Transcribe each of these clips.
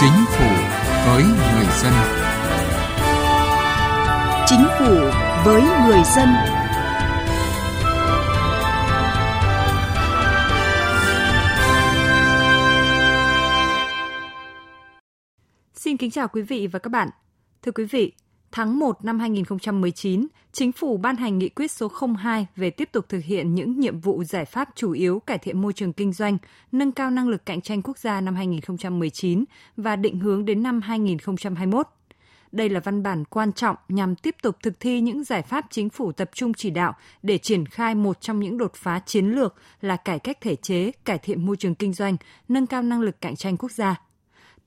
Chính phủ với người dân. Chính phủ với người dân. Xin kính chào quý vị và các bạn. Thưa quý vị, tháng 1 năm 2019, Chính phủ ban hành nghị quyết số 02 về tiếp tục thực hiện những nhiệm vụ giải pháp chủ yếu cải thiện môi trường kinh doanh, nâng cao năng lực cạnh tranh quốc gia năm 2019 và định hướng đến năm 2021. Đây là văn bản quan trọng nhằm tiếp tục thực thi những giải pháp chính phủ tập trung chỉ đạo để triển khai một trong những đột phá chiến lược là cải cách thể chế, cải thiện môi trường kinh doanh, nâng cao năng lực cạnh tranh quốc gia.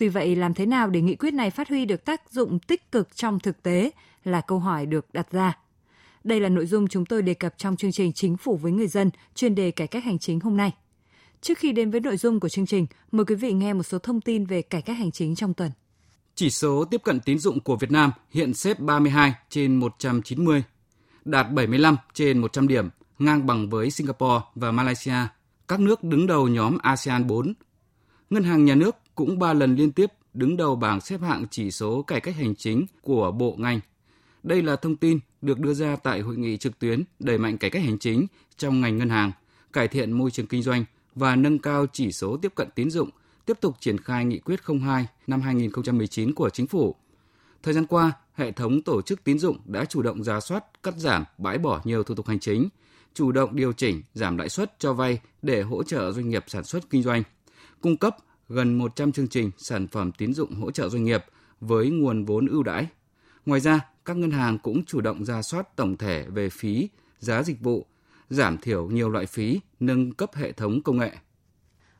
Tuy vậy, làm thế nào để nghị quyết này phát huy được tác dụng tích cực trong thực tế là câu hỏi được đặt ra. Đây là nội dung chúng tôi đề cập trong chương trình Chính phủ với người dân, chuyên đề cải cách hành chính hôm nay. Trước khi đến với nội dung của chương trình, mời quý vị nghe một số thông tin về cải cách hành chính trong tuần. Chỉ số tiếp cận tín dụng của Việt Nam hiện xếp 32 trên 190, đạt 75 trên 100 điểm, ngang bằng với Singapore và Malaysia, các nước đứng đầu nhóm ASEAN 4. Ngân hàng Nhà nước cũng 3 lần liên tiếp đứng đầu bảng xếp hạng chỉ số cải cách hành chính của bộ ngành. Đây là thông tin được đưa ra tại hội nghị trực tuyến đẩy mạnh cải cách hành chính trong ngành ngân hàng, cải thiện môi trường kinh doanh và nâng cao chỉ số tiếp cận tín dụng, tiếp tục triển khai nghị quyết 02 năm 2019 của chính phủ. Thời gian qua, hệ thống tổ chức tín dụng đã chủ động ra soát, cắt giảm, bãi bỏ nhiều thủ tục hành chính, chủ động điều chỉnh, giảm lãi suất cho vay để hỗ trợ doanh nghiệp sản xuất kinh doanh, cung cấp gần 100 chương trình sản phẩm tín dụng hỗ trợ doanh nghiệp với nguồn vốn ưu đãi. Ngoài ra, các ngân hàng cũng chủ động ra soát tổng thể về phí, giá dịch vụ, giảm thiểu nhiều loại phí, nâng cấp hệ thống công nghệ.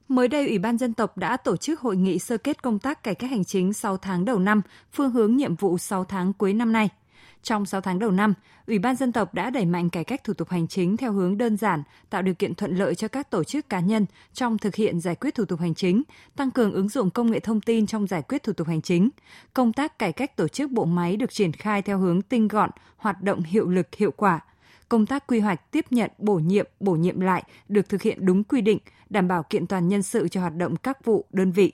Mới đây, Ủy ban dân tộc đã tổ chức hội nghị sơ kết công tác cải cách hành chính 6 tháng đầu năm, phương hướng nhiệm vụ 6 tháng cuối năm nay. Trong 6 tháng đầu năm, Ủy ban dân tộc đã đẩy mạnh cải cách thủ tục hành chính theo hướng đơn giản, tạo điều kiện thuận lợi cho các tổ chức cá nhân trong thực hiện giải quyết thủ tục hành chính, tăng cường ứng dụng công nghệ thông tin trong giải quyết thủ tục hành chính. Công tác cải cách tổ chức bộ máy được triển khai theo hướng tinh gọn, hoạt động hiệu lực hiệu quả. Công tác quy hoạch tiếp nhận, bổ nhiệm, bổ nhiệm lại được thực hiện đúng quy định, đảm bảo kiện toàn nhân sự cho hoạt động các vụ, đơn vị.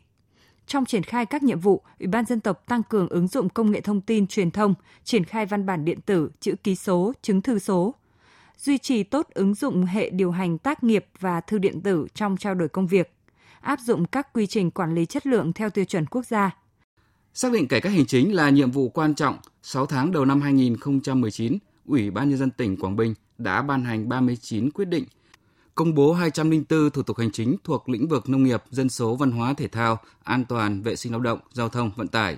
Trong triển khai các nhiệm vụ, Ủy ban dân tộc tăng cường ứng dụng công nghệ thông tin truyền thông, triển khai văn bản điện tử, chữ ký số, chứng thư số, duy trì tốt ứng dụng hệ điều hành tác nghiệp và thư điện tử trong trao đổi công việc, áp dụng các quy trình quản lý chất lượng theo tiêu chuẩn quốc gia. Xác định cải cách hành chính là nhiệm vụ quan trọng, 6 tháng đầu năm 2019, Ủy ban nhân dân tỉnh Quảng Bình đã ban hành 39 quyết định công bố 204 thủ tục hành chính thuộc lĩnh vực nông nghiệp, dân số, văn hóa, thể thao, an toàn, vệ sinh lao động, giao thông, vận tải.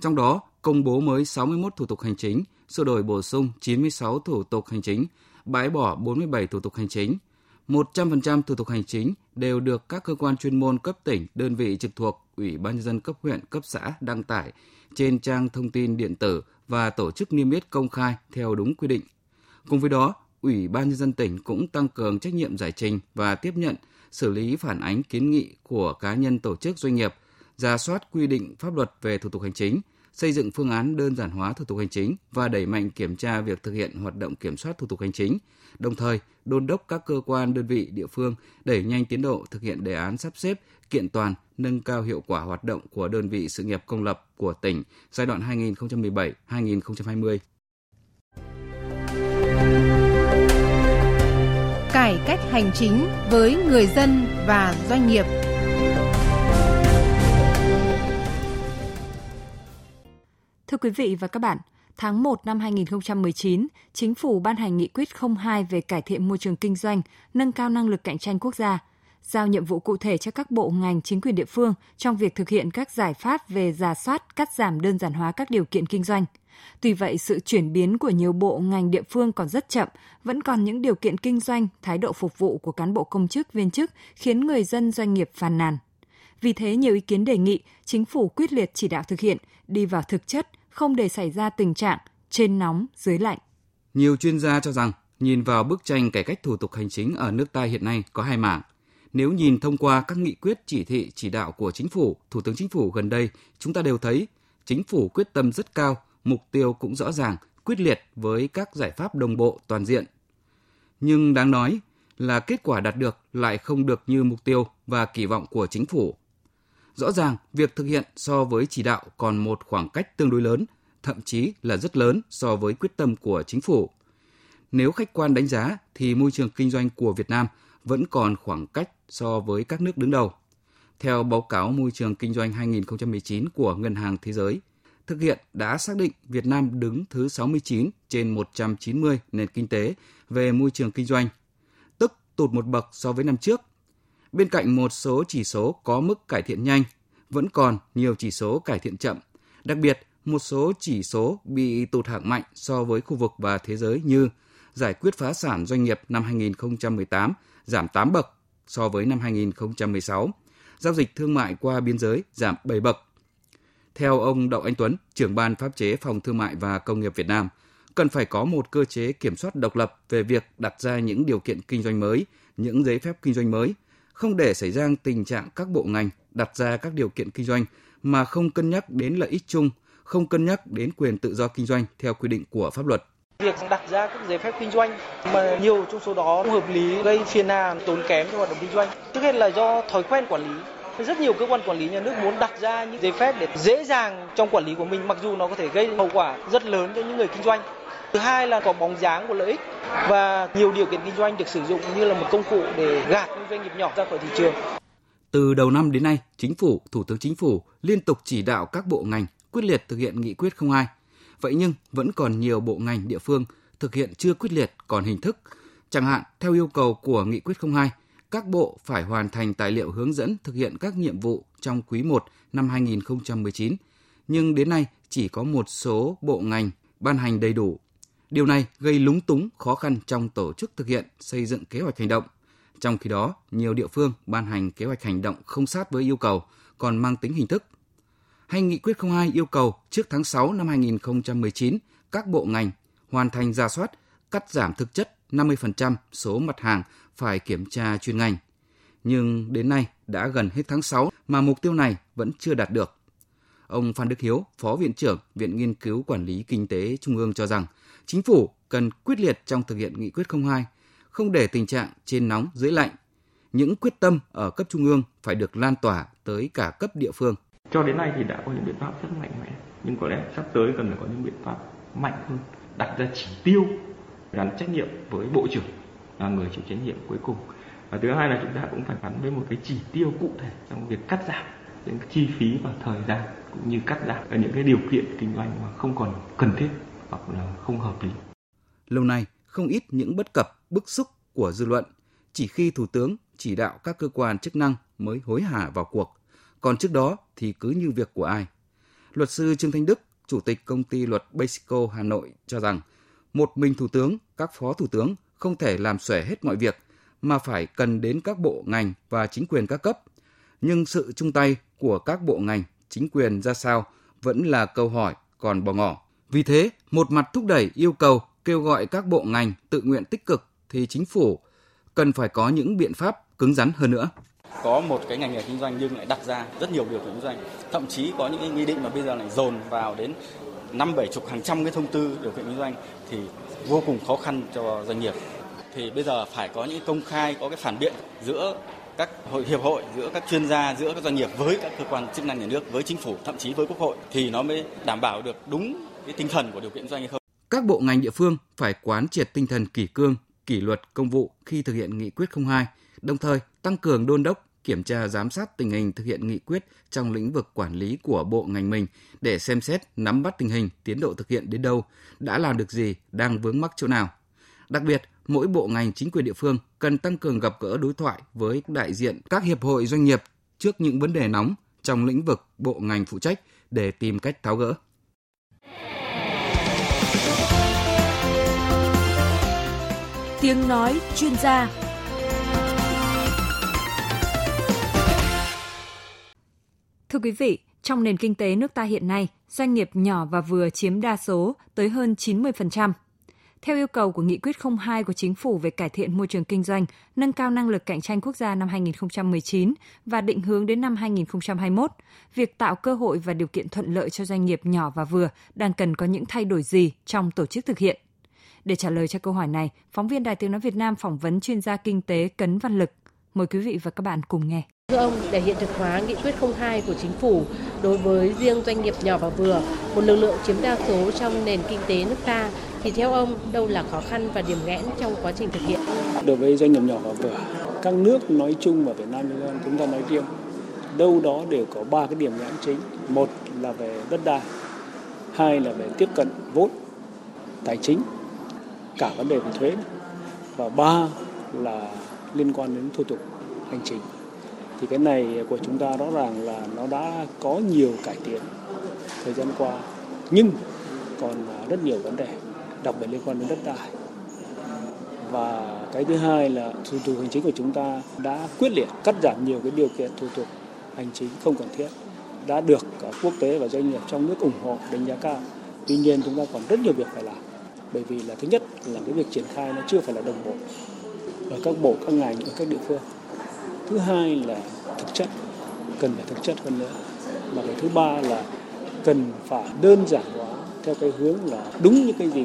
Trong đó, công bố mới 61 thủ tục hành chính, sửa đổi bổ sung 96 thủ tục hành chính, bãi bỏ 47 thủ tục hành chính. 100% thủ tục hành chính đều được các cơ quan chuyên môn cấp tỉnh, đơn vị trực thuộc, Ủy ban nhân dân cấp huyện, cấp xã đăng tải trên trang thông tin điện tử và tổ chức niêm yết công khai theo đúng quy định. Cùng với đó, Ủy ban nhân dân tỉnh cũng tăng cường trách nhiệm giải trình và tiếp nhận, xử lý phản ánh kiến nghị của cá nhân tổ chức doanh nghiệp, ra soát quy định pháp luật về thủ tục hành chính, xây dựng phương án đơn giản hóa thủ tục hành chính và đẩy mạnh kiểm tra việc thực hiện hoạt động kiểm soát thủ tục hành chính, đồng thời đôn đốc các cơ quan đơn vị địa phương đẩy nhanh tiến độ thực hiện đề án sắp xếp kiện toàn, nâng cao hiệu quả hoạt động của đơn vị sự nghiệp công lập của tỉnh giai đoạn 2017-2020. Cải cách hành chính với người dân và doanh nghiệp. Thưa quý vị và các bạn, tháng 1 năm 2019, Chính phủ ban hành nghị quyết 02 về cải thiện môi trường kinh doanh, nâng cao năng lực cạnh tranh quốc gia, giao nhiệm vụ cụ thể cho các bộ ngành chính quyền địa phương trong việc thực hiện các giải pháp về giả soát, cắt giảm đơn giản hóa các điều kiện kinh doanh – Tuy vậy, sự chuyển biến của nhiều bộ ngành địa phương còn rất chậm, vẫn còn những điều kiện kinh doanh, thái độ phục vụ của cán bộ công chức, viên chức khiến người dân doanh nghiệp phàn nàn. Vì thế, nhiều ý kiến đề nghị chính phủ quyết liệt chỉ đạo thực hiện, đi vào thực chất, không để xảy ra tình trạng trên nóng dưới lạnh. Nhiều chuyên gia cho rằng, nhìn vào bức tranh cải cách thủ tục hành chính ở nước ta hiện nay có hai mảng. Nếu nhìn thông qua các nghị quyết chỉ thị chỉ đạo của chính phủ, thủ tướng chính phủ gần đây, chúng ta đều thấy chính phủ quyết tâm rất cao mục tiêu cũng rõ ràng, quyết liệt với các giải pháp đồng bộ toàn diện. Nhưng đáng nói là kết quả đạt được lại không được như mục tiêu và kỳ vọng của chính phủ. Rõ ràng, việc thực hiện so với chỉ đạo còn một khoảng cách tương đối lớn, thậm chí là rất lớn so với quyết tâm của chính phủ. Nếu khách quan đánh giá thì môi trường kinh doanh của Việt Nam vẫn còn khoảng cách so với các nước đứng đầu. Theo báo cáo môi trường kinh doanh 2019 của Ngân hàng Thế giới, thực hiện đã xác định Việt Nam đứng thứ 69 trên 190 nền kinh tế về môi trường kinh doanh, tức tụt một bậc so với năm trước. Bên cạnh một số chỉ số có mức cải thiện nhanh, vẫn còn nhiều chỉ số cải thiện chậm. Đặc biệt, một số chỉ số bị tụt hạng mạnh so với khu vực và thế giới như giải quyết phá sản doanh nghiệp năm 2018 giảm 8 bậc so với năm 2016, giao dịch thương mại qua biên giới giảm 7 bậc. Theo ông Đậu Anh Tuấn, trưởng ban pháp chế Phòng Thương mại và Công nghiệp Việt Nam, cần phải có một cơ chế kiểm soát độc lập về việc đặt ra những điều kiện kinh doanh mới, những giấy phép kinh doanh mới, không để xảy ra tình trạng các bộ ngành đặt ra các điều kiện kinh doanh mà không cân nhắc đến lợi ích chung, không cân nhắc đến quyền tự do kinh doanh theo quy định của pháp luật. Việc đặt ra các giấy phép kinh doanh mà nhiều trong số đó không hợp lý gây phiền hà, tốn kém cho hoạt động kinh doanh. Trước hết là do thói quen quản lý. Rất nhiều cơ quan quản lý nhà nước muốn đặt ra những giấy phép để dễ dàng trong quản lý của mình mặc dù nó có thể gây hậu quả rất lớn cho những người kinh doanh. Thứ hai là có bóng dáng của lợi ích và nhiều điều kiện kinh doanh được sử dụng như là một công cụ để gạt những doanh nghiệp nhỏ ra khỏi thị trường. Từ đầu năm đến nay, Chính phủ, Thủ tướng Chính phủ liên tục chỉ đạo các bộ ngành quyết liệt thực hiện nghị quyết 02 Vậy nhưng vẫn còn nhiều bộ ngành địa phương thực hiện chưa quyết liệt còn hình thức. Chẳng hạn, theo yêu cầu của Nghị quyết 02, các bộ phải hoàn thành tài liệu hướng dẫn thực hiện các nhiệm vụ trong quý 1 năm 2019, nhưng đến nay chỉ có một số bộ ngành ban hành đầy đủ. Điều này gây lúng túng, khó khăn trong tổ chức thực hiện xây dựng kế hoạch hành động. Trong khi đó, nhiều địa phương ban hành kế hoạch hành động không sát với yêu cầu, còn mang tính hình thức – hay Nghị quyết 02 yêu cầu trước tháng 6 năm 2019 các bộ ngành hoàn thành ra soát, cắt giảm thực chất 50% số mặt hàng phải kiểm tra chuyên ngành. Nhưng đến nay đã gần hết tháng 6 mà mục tiêu này vẫn chưa đạt được. Ông Phan Đức Hiếu, Phó Viện trưởng Viện Nghiên cứu Quản lý Kinh tế Trung ương cho rằng chính phủ cần quyết liệt trong thực hiện nghị quyết 02, không để tình trạng trên nóng dưới lạnh. Những quyết tâm ở cấp trung ương phải được lan tỏa tới cả cấp địa phương. Cho đến nay thì đã có những biện pháp rất mạnh mẽ, nhưng có lẽ sắp tới cần phải có những biện pháp mạnh hơn, đặt ra chỉ tiêu gắn trách nhiệm với bộ trưởng là người chịu trách nhiệm cuối cùng. Và thứ hai là chúng ta cũng phải gắn với một cái chỉ tiêu cụ thể trong việc cắt giảm những chi phí và thời gian cũng như cắt giảm ở những cái điều kiện kinh doanh mà không còn cần thiết hoặc là không hợp lý. Lâu nay, không ít những bất cập, bức xúc của dư luận chỉ khi Thủ tướng chỉ đạo các cơ quan chức năng mới hối hả vào cuộc còn trước đó thì cứ như việc của ai. Luật sư Trương Thanh Đức, Chủ tịch công ty luật Basico Hà Nội cho rằng một mình Thủ tướng, các phó Thủ tướng không thể làm xuể hết mọi việc mà phải cần đến các bộ ngành và chính quyền các cấp. Nhưng sự chung tay của các bộ ngành, chính quyền ra sao vẫn là câu hỏi còn bỏ ngỏ. Vì thế, một mặt thúc đẩy yêu cầu kêu gọi các bộ ngành tự nguyện tích cực thì chính phủ cần phải có những biện pháp cứng rắn hơn nữa có một cái ngành nghề kinh doanh nhưng lại đặt ra rất nhiều điều kiện kinh doanh thậm chí có những cái nghị định mà bây giờ lại dồn vào đến năm bảy chục, hàng trăm cái thông tư điều kiện kinh doanh thì vô cùng khó khăn cho doanh nghiệp. Thì bây giờ phải có những công khai, có cái phản biện giữa các hội, hiệp hội, giữa các chuyên gia, giữa các doanh nghiệp với các cơ quan chức năng nhà nước, với chính phủ, thậm chí với quốc hội thì nó mới đảm bảo được đúng cái tinh thần của điều kiện kinh doanh hay không. Các bộ ngành địa phương phải quán triệt tinh thần kỷ cương, kỷ luật công vụ khi thực hiện nghị quyết 02 đồng thời tăng cường đôn đốc kiểm tra giám sát tình hình thực hiện nghị quyết trong lĩnh vực quản lý của bộ ngành mình để xem xét nắm bắt tình hình tiến độ thực hiện đến đâu, đã làm được gì, đang vướng mắc chỗ nào. Đặc biệt, mỗi bộ ngành chính quyền địa phương cần tăng cường gặp gỡ đối thoại với đại diện các hiệp hội doanh nghiệp trước những vấn đề nóng trong lĩnh vực bộ ngành phụ trách để tìm cách tháo gỡ. Tiếng nói chuyên gia Thưa quý vị, trong nền kinh tế nước ta hiện nay, doanh nghiệp nhỏ và vừa chiếm đa số tới hơn 90%. Theo yêu cầu của Nghị quyết 02 của Chính phủ về cải thiện môi trường kinh doanh, nâng cao năng lực cạnh tranh quốc gia năm 2019 và định hướng đến năm 2021, việc tạo cơ hội và điều kiện thuận lợi cho doanh nghiệp nhỏ và vừa đang cần có những thay đổi gì trong tổ chức thực hiện. Để trả lời cho câu hỏi này, phóng viên Đài Tiếng Nói Việt Nam phỏng vấn chuyên gia kinh tế Cấn Văn Lực. Mời quý vị và các bạn cùng nghe. Thưa ông, để hiện thực hóa nghị quyết 02 của chính phủ đối với riêng doanh nghiệp nhỏ và vừa, một lực lượng chiếm đa số trong nền kinh tế nước ta, thì theo ông đâu là khó khăn và điểm nghẽn trong quá trình thực hiện? Đối với doanh nghiệp nhỏ và vừa, các nước nói chung và Việt Nam chúng ta nói riêng, đâu đó đều có ba cái điểm nghẽn chính. Một là về đất đai, hai là về tiếp cận vốn, tài chính, cả vấn đề về thuế, và ba là liên quan đến thủ tục hành chính. Thì cái này của chúng ta rõ ràng là nó đã có nhiều cải tiến thời gian qua, nhưng còn rất nhiều vấn đề, đặc biệt liên quan đến đất đai. Và cái thứ hai là thủ tục hành chính của chúng ta đã quyết liệt cắt giảm nhiều cái điều kiện thủ tục hành chính không cần thiết, đã được cả quốc tế và doanh nghiệp trong nước ủng hộ, đánh giá cao. Tuy nhiên, chúng ta còn rất nhiều việc phải làm, bởi vì là thứ nhất là cái việc triển khai nó chưa phải là đồng bộ ở các bộ, các ngành, ở các địa phương. Thứ hai là thực chất, cần phải thực chất hơn nữa. Và cái thứ ba là cần phải đơn giản hóa theo cái hướng là đúng những cái gì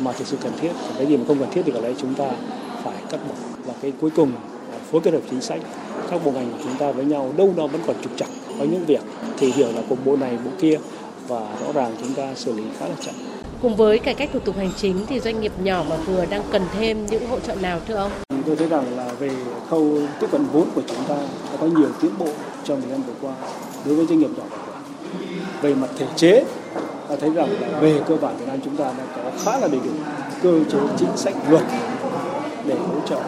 mà thực sự cần thiết. Còn cái gì mà không cần thiết thì có lẽ chúng ta phải cắt bỏ. Và cái cuối cùng phối kết hợp chính sách. Các bộ ngành của chúng ta với nhau đâu đó vẫn còn trục trặc có những việc. Thì hiểu là cùng bộ này, bộ kia và rõ ràng chúng ta xử lý khá là chậm. Cùng với cải cách thủ tục hành chính thì doanh nghiệp nhỏ và vừa đang cần thêm những hỗ trợ nào thưa ông? Tôi thấy rằng là về khâu tiếp cận vốn của chúng ta đã có nhiều tiến bộ trong thời gian vừa qua đối với doanh nghiệp nhỏ và vừa. Về mặt thể chế, ta thấy rằng là về cơ bản Việt Nam chúng ta đã có khá là đầy đủ cơ chế chính sách luật để hỗ trợ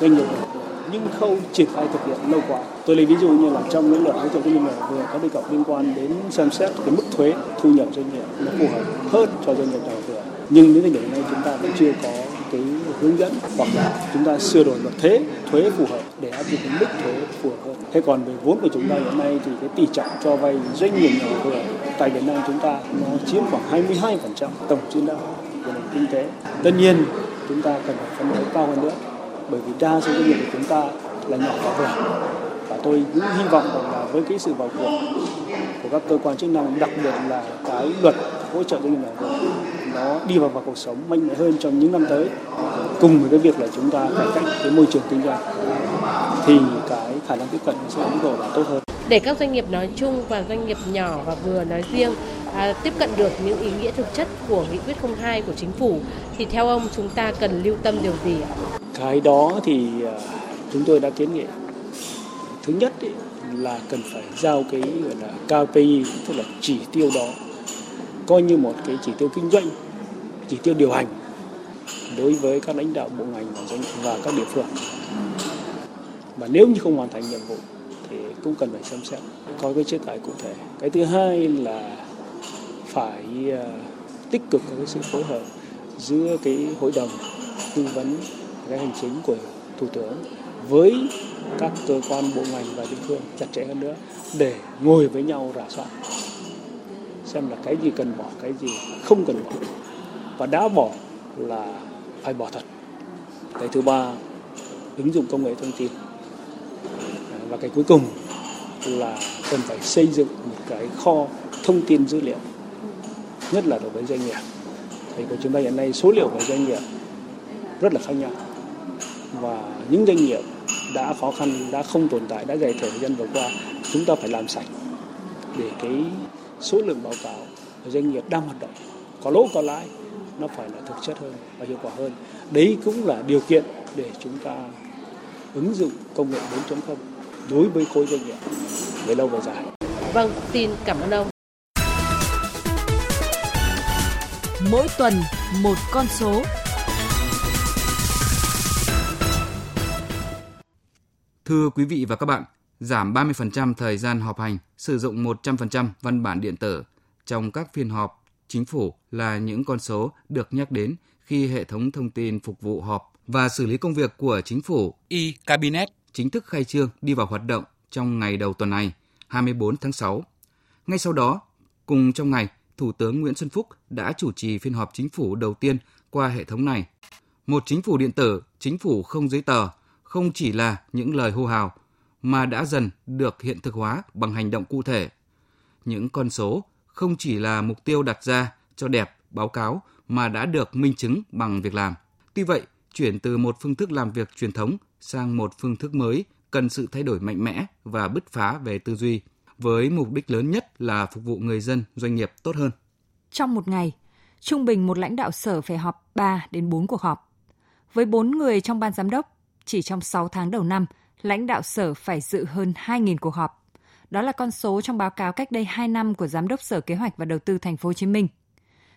doanh nghiệp nhưng khâu triển khai thực hiện lâu quá. Tôi lấy ví dụ như là trong những luật hỗ trợ doanh nghiệp vừa có đề cập liên quan đến xem xét cái mức thuế thu nhập doanh nghiệp nó phù hợp hơn cho doanh nghiệp nhỏ vừa. Nhưng đến thời điểm này chúng ta vẫn chưa có cái hướng dẫn hoặc là chúng ta sửa đổi luật thuế thuế phù hợp để áp dụng cái mức thuế phù hợp hơn. Thế còn về vốn của chúng ta hiện nay thì cái tỷ trọng cho vay doanh nghiệp nhỏ vừa tại Việt Nam chúng ta nó chiếm khoảng 22% tổng dư nợ của nền kinh tế. Tất nhiên, chúng ta cần phải phấn đấu cao hơn nữa bởi vì đa số doanh nghiệp của chúng ta là nhỏ và vừa. Và tôi cũng hy vọng rằng là với cái sự vào cuộc của các cơ quan chức năng đặc biệt là cái luật hỗ trợ doanh nghiệp nhỏ nó đi vào vào cuộc sống mạnh mẽ hơn trong những năm tới. Cùng với cái việc là chúng ta cải cách cái môi trường kinh doanh thì cái khả năng tiếp cận sẽ ứng độ là tốt hơn. Để các doanh nghiệp nói chung và doanh nghiệp nhỏ và vừa nói riêng à, tiếp cận được những ý nghĩa thực chất của nghị quyết 02 của chính phủ thì theo ông chúng ta cần lưu tâm điều gì ạ? Cái đó thì à, chúng tôi đã kiến nghị. Thứ nhất ý, là cần phải giao cái gọi là KPI tức là chỉ tiêu đó coi như một cái chỉ tiêu kinh doanh, chỉ tiêu điều hành đối với các lãnh đạo bộ ngành và doanh và các địa phương. Và nếu như không hoàn thành nhiệm vụ thì cũng cần phải xem xét có cái chế tài cụ thể. Cái thứ hai là phải à, tích cực có cái sự phối hợp giữa cái hội đồng tư vấn cái hành chính của thủ tướng với các cơ quan, bộ ngành và địa phương chặt chẽ hơn nữa để ngồi với nhau rà soát, xem là cái gì cần bỏ, cái gì không cần bỏ. Và đã bỏ là phải bỏ thật. Cái thứ ba, ứng dụng công nghệ thông tin. Và cái cuối cùng là cần phải xây dựng một cái kho thông tin dữ liệu, nhất là đối với doanh nghiệp. Thì của chúng ta hiện nay số liệu của doanh nghiệp rất là khác nhau và những doanh nghiệp đã khó khăn đã không tồn tại đã giải thể thời gian vừa qua chúng ta phải làm sạch để cái số lượng báo cáo của doanh nghiệp đang hoạt động có lỗ có lãi nó phải là thực chất hơn và hiệu quả hơn đấy cũng là điều kiện để chúng ta ứng dụng công nghệ 4.0 đối với khối doanh nghiệp về lâu về dài. Vâng, xin cảm ơn ông. Mỗi tuần một con số. Thưa quý vị và các bạn, giảm 30% thời gian họp hành, sử dụng 100% văn bản điện tử trong các phiên họp chính phủ là những con số được nhắc đến khi hệ thống thông tin phục vụ họp và xử lý công việc của chính phủ e-cabinet chính thức khai trương đi vào hoạt động trong ngày đầu tuần này, 24 tháng 6. Ngay sau đó, cùng trong ngày, Thủ tướng Nguyễn Xuân Phúc đã chủ trì phiên họp chính phủ đầu tiên qua hệ thống này. Một chính phủ điện tử, chính phủ không giấy tờ, không chỉ là những lời hô hào, mà đã dần được hiện thực hóa bằng hành động cụ thể. Những con số không chỉ là mục tiêu đặt ra cho đẹp báo cáo mà đã được minh chứng bằng việc làm. Tuy vậy, chuyển từ một phương thức làm việc truyền thống sang một phương thức mới cần sự thay đổi mạnh mẽ và bứt phá về tư duy, với mục đích lớn nhất là phục vụ người dân, doanh nghiệp tốt hơn. Trong một ngày, trung bình một lãnh đạo sở phải họp 3 đến 4 cuộc họp. Với 4 người trong ban giám đốc, chỉ trong 6 tháng đầu năm, lãnh đạo sở phải dự hơn 2.000 cuộc họp. Đó là con số trong báo cáo cách đây 2 năm của Giám đốc Sở Kế hoạch và Đầu tư Thành phố Hồ Chí Minh.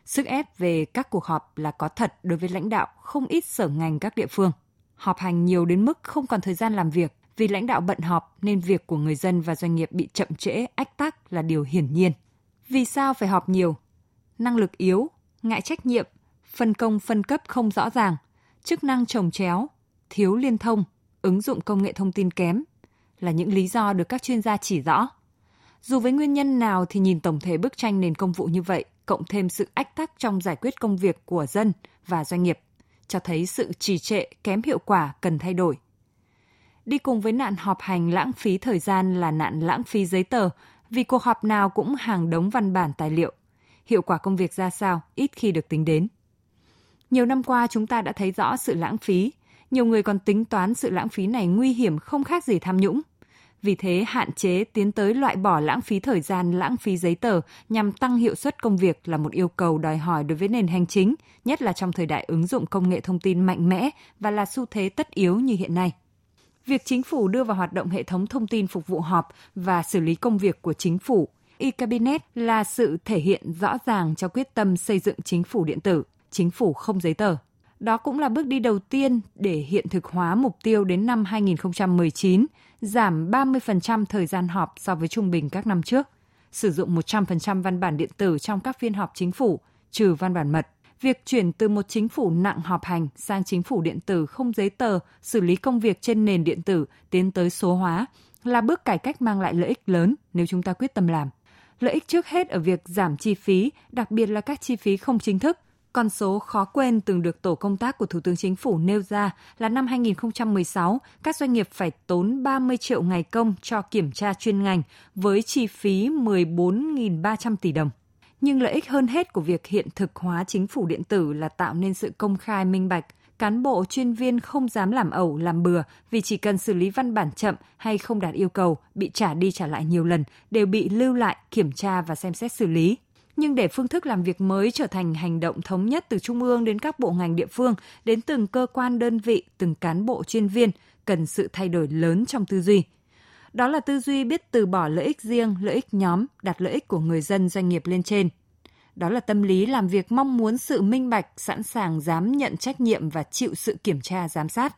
Sức ép về các cuộc họp là có thật đối với lãnh đạo không ít sở ngành các địa phương. Họp hành nhiều đến mức không còn thời gian làm việc vì lãnh đạo bận họp nên việc của người dân và doanh nghiệp bị chậm trễ, ách tắc là điều hiển nhiên. Vì sao phải họp nhiều? Năng lực yếu, ngại trách nhiệm, phân công phân cấp không rõ ràng, chức năng trồng chéo, thiếu liên thông, ứng dụng công nghệ thông tin kém là những lý do được các chuyên gia chỉ rõ. Dù với nguyên nhân nào thì nhìn tổng thể bức tranh nền công vụ như vậy, cộng thêm sự ách tắc trong giải quyết công việc của dân và doanh nghiệp, cho thấy sự trì trệ kém hiệu quả cần thay đổi. Đi cùng với nạn họp hành lãng phí thời gian là nạn lãng phí giấy tờ, vì cuộc họp nào cũng hàng đống văn bản tài liệu. Hiệu quả công việc ra sao ít khi được tính đến. Nhiều năm qua chúng ta đã thấy rõ sự lãng phí, nhiều người còn tính toán sự lãng phí này nguy hiểm không khác gì tham nhũng. Vì thế, hạn chế tiến tới loại bỏ lãng phí thời gian, lãng phí giấy tờ nhằm tăng hiệu suất công việc là một yêu cầu đòi hỏi đối với nền hành chính, nhất là trong thời đại ứng dụng công nghệ thông tin mạnh mẽ và là xu thế tất yếu như hiện nay. Việc chính phủ đưa vào hoạt động hệ thống thông tin phục vụ họp và xử lý công việc của chính phủ e-cabinet là sự thể hiện rõ ràng cho quyết tâm xây dựng chính phủ điện tử, chính phủ không giấy tờ. Đó cũng là bước đi đầu tiên để hiện thực hóa mục tiêu đến năm 2019, giảm 30% thời gian họp so với trung bình các năm trước, sử dụng 100% văn bản điện tử trong các phiên họp chính phủ, trừ văn bản mật. Việc chuyển từ một chính phủ nặng họp hành sang chính phủ điện tử không giấy tờ, xử lý công việc trên nền điện tử, tiến tới số hóa là bước cải cách mang lại lợi ích lớn nếu chúng ta quyết tâm làm. Lợi ích trước hết ở việc giảm chi phí, đặc biệt là các chi phí không chính thức, con số khó quên từng được tổ công tác của Thủ tướng Chính phủ nêu ra là năm 2016, các doanh nghiệp phải tốn 30 triệu ngày công cho kiểm tra chuyên ngành với chi phí 14.300 tỷ đồng. Nhưng lợi ích hơn hết của việc hiện thực hóa chính phủ điện tử là tạo nên sự công khai minh bạch, cán bộ chuyên viên không dám làm ẩu, làm bừa vì chỉ cần xử lý văn bản chậm hay không đạt yêu cầu, bị trả đi trả lại nhiều lần, đều bị lưu lại, kiểm tra và xem xét xử lý nhưng để phương thức làm việc mới trở thành hành động thống nhất từ trung ương đến các bộ ngành địa phương, đến từng cơ quan đơn vị, từng cán bộ chuyên viên, cần sự thay đổi lớn trong tư duy. Đó là tư duy biết từ bỏ lợi ích riêng, lợi ích nhóm, đặt lợi ích của người dân doanh nghiệp lên trên. Đó là tâm lý làm việc mong muốn sự minh bạch, sẵn sàng dám nhận trách nhiệm và chịu sự kiểm tra giám sát.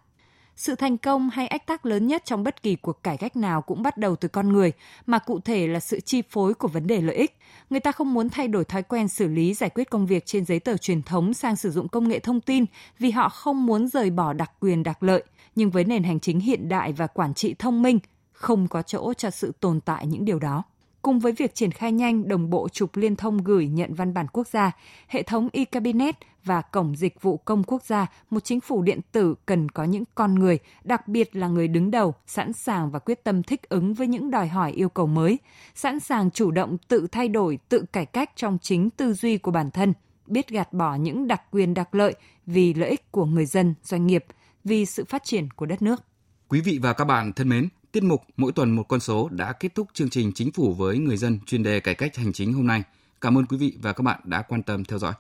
Sự thành công hay ách tắc lớn nhất trong bất kỳ cuộc cải cách nào cũng bắt đầu từ con người, mà cụ thể là sự chi phối của vấn đề lợi ích. Người ta không muốn thay đổi thói quen xử lý giải quyết công việc trên giấy tờ truyền thống sang sử dụng công nghệ thông tin vì họ không muốn rời bỏ đặc quyền đặc lợi. Nhưng với nền hành chính hiện đại và quản trị thông minh, không có chỗ cho sự tồn tại những điều đó. Cùng với việc triển khai nhanh đồng bộ trục liên thông gửi nhận văn bản quốc gia, hệ thống e-cabinet và cổng dịch vụ công quốc gia, một chính phủ điện tử cần có những con người, đặc biệt là người đứng đầu, sẵn sàng và quyết tâm thích ứng với những đòi hỏi yêu cầu mới, sẵn sàng chủ động tự thay đổi, tự cải cách trong chính tư duy của bản thân, biết gạt bỏ những đặc quyền đặc lợi vì lợi ích của người dân, doanh nghiệp, vì sự phát triển của đất nước. Quý vị và các bạn thân mến, Tiết mục Mỗi tuần một con số đã kết thúc chương trình Chính phủ với người dân chuyên đề cải cách hành chính hôm nay. Cảm ơn quý vị và các bạn đã quan tâm theo dõi.